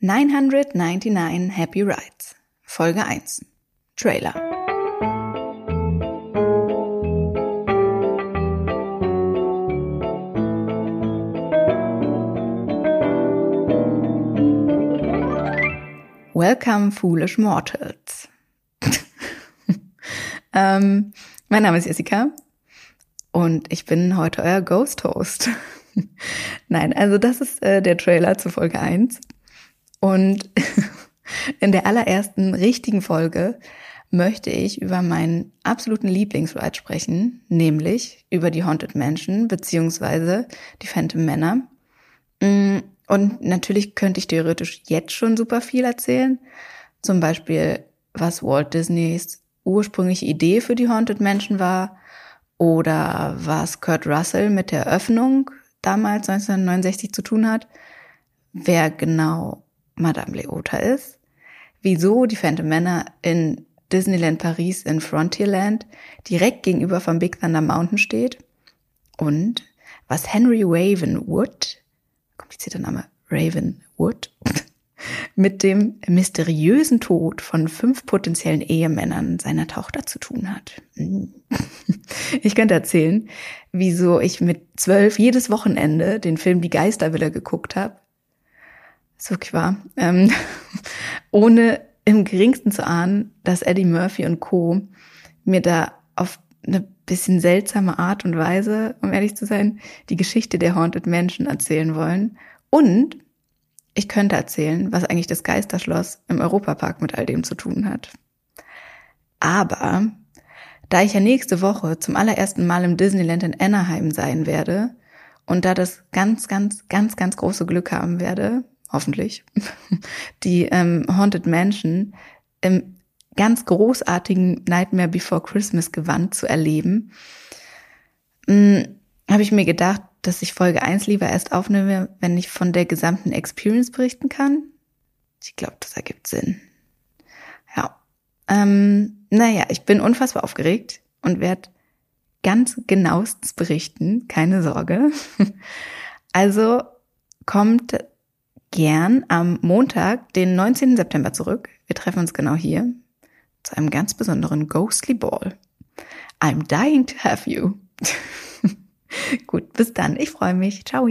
999 Happy Rides. Folge 1. Trailer. Welcome, foolish mortals. ähm, mein Name ist Jessica und ich bin heute euer Ghost Host. Nein, also das ist äh, der Trailer zu Folge 1. Und in der allerersten richtigen Folge möchte ich über meinen absoluten Lieblingsride sprechen, nämlich über die Haunted Mansion beziehungsweise die Phantom Manor. Mm, und natürlich könnte ich theoretisch jetzt schon super viel erzählen. Zum Beispiel, was Walt Disneys ursprüngliche Idee für die Haunted Mansion war oder was Kurt Russell mit der Eröffnung damals 1969 zu tun hat, wer genau Madame Leota ist, wieso die Phantom Manor in Disneyland Paris in Frontierland direkt gegenüber vom Big Thunder Mountain steht und was Henry Ravenwood, komplizierter Name, Ravenwood, mit dem mysteriösen Tod von fünf potenziellen Ehemännern seiner Tochter zu tun hat. Ich könnte erzählen, wieso ich mit zwölf jedes Wochenende den Film Die Geistervilla geguckt habe. So wirklich wahr. Ähm, ohne im geringsten zu ahnen, dass Eddie Murphy und Co. mir da auf eine bisschen seltsame Art und Weise, um ehrlich zu sein, die Geschichte der Haunted Menschen erzählen wollen. Und ich könnte erzählen, was eigentlich das Geisterschloss im Europapark mit all dem zu tun hat. Aber da ich ja nächste Woche zum allerersten Mal im Disneyland in Anaheim sein werde und da das ganz, ganz, ganz, ganz große Glück haben werde, hoffentlich, die ähm, Haunted Mansion im ganz großartigen Nightmare Before Christmas Gewand zu erleben, hm, habe ich mir gedacht, dass ich Folge 1 lieber erst aufnehme, wenn ich von der gesamten Experience berichten kann. Ich glaube, das ergibt Sinn. Ja. Ähm, naja, ich bin unfassbar aufgeregt und werde ganz genauestens berichten, keine Sorge. Also kommt gern am Montag, den 19. September zurück. Wir treffen uns genau hier zu einem ganz besonderen Ghostly Ball. I'm dying to have you. Gut, bis dann. Ich freue mich. Ciao.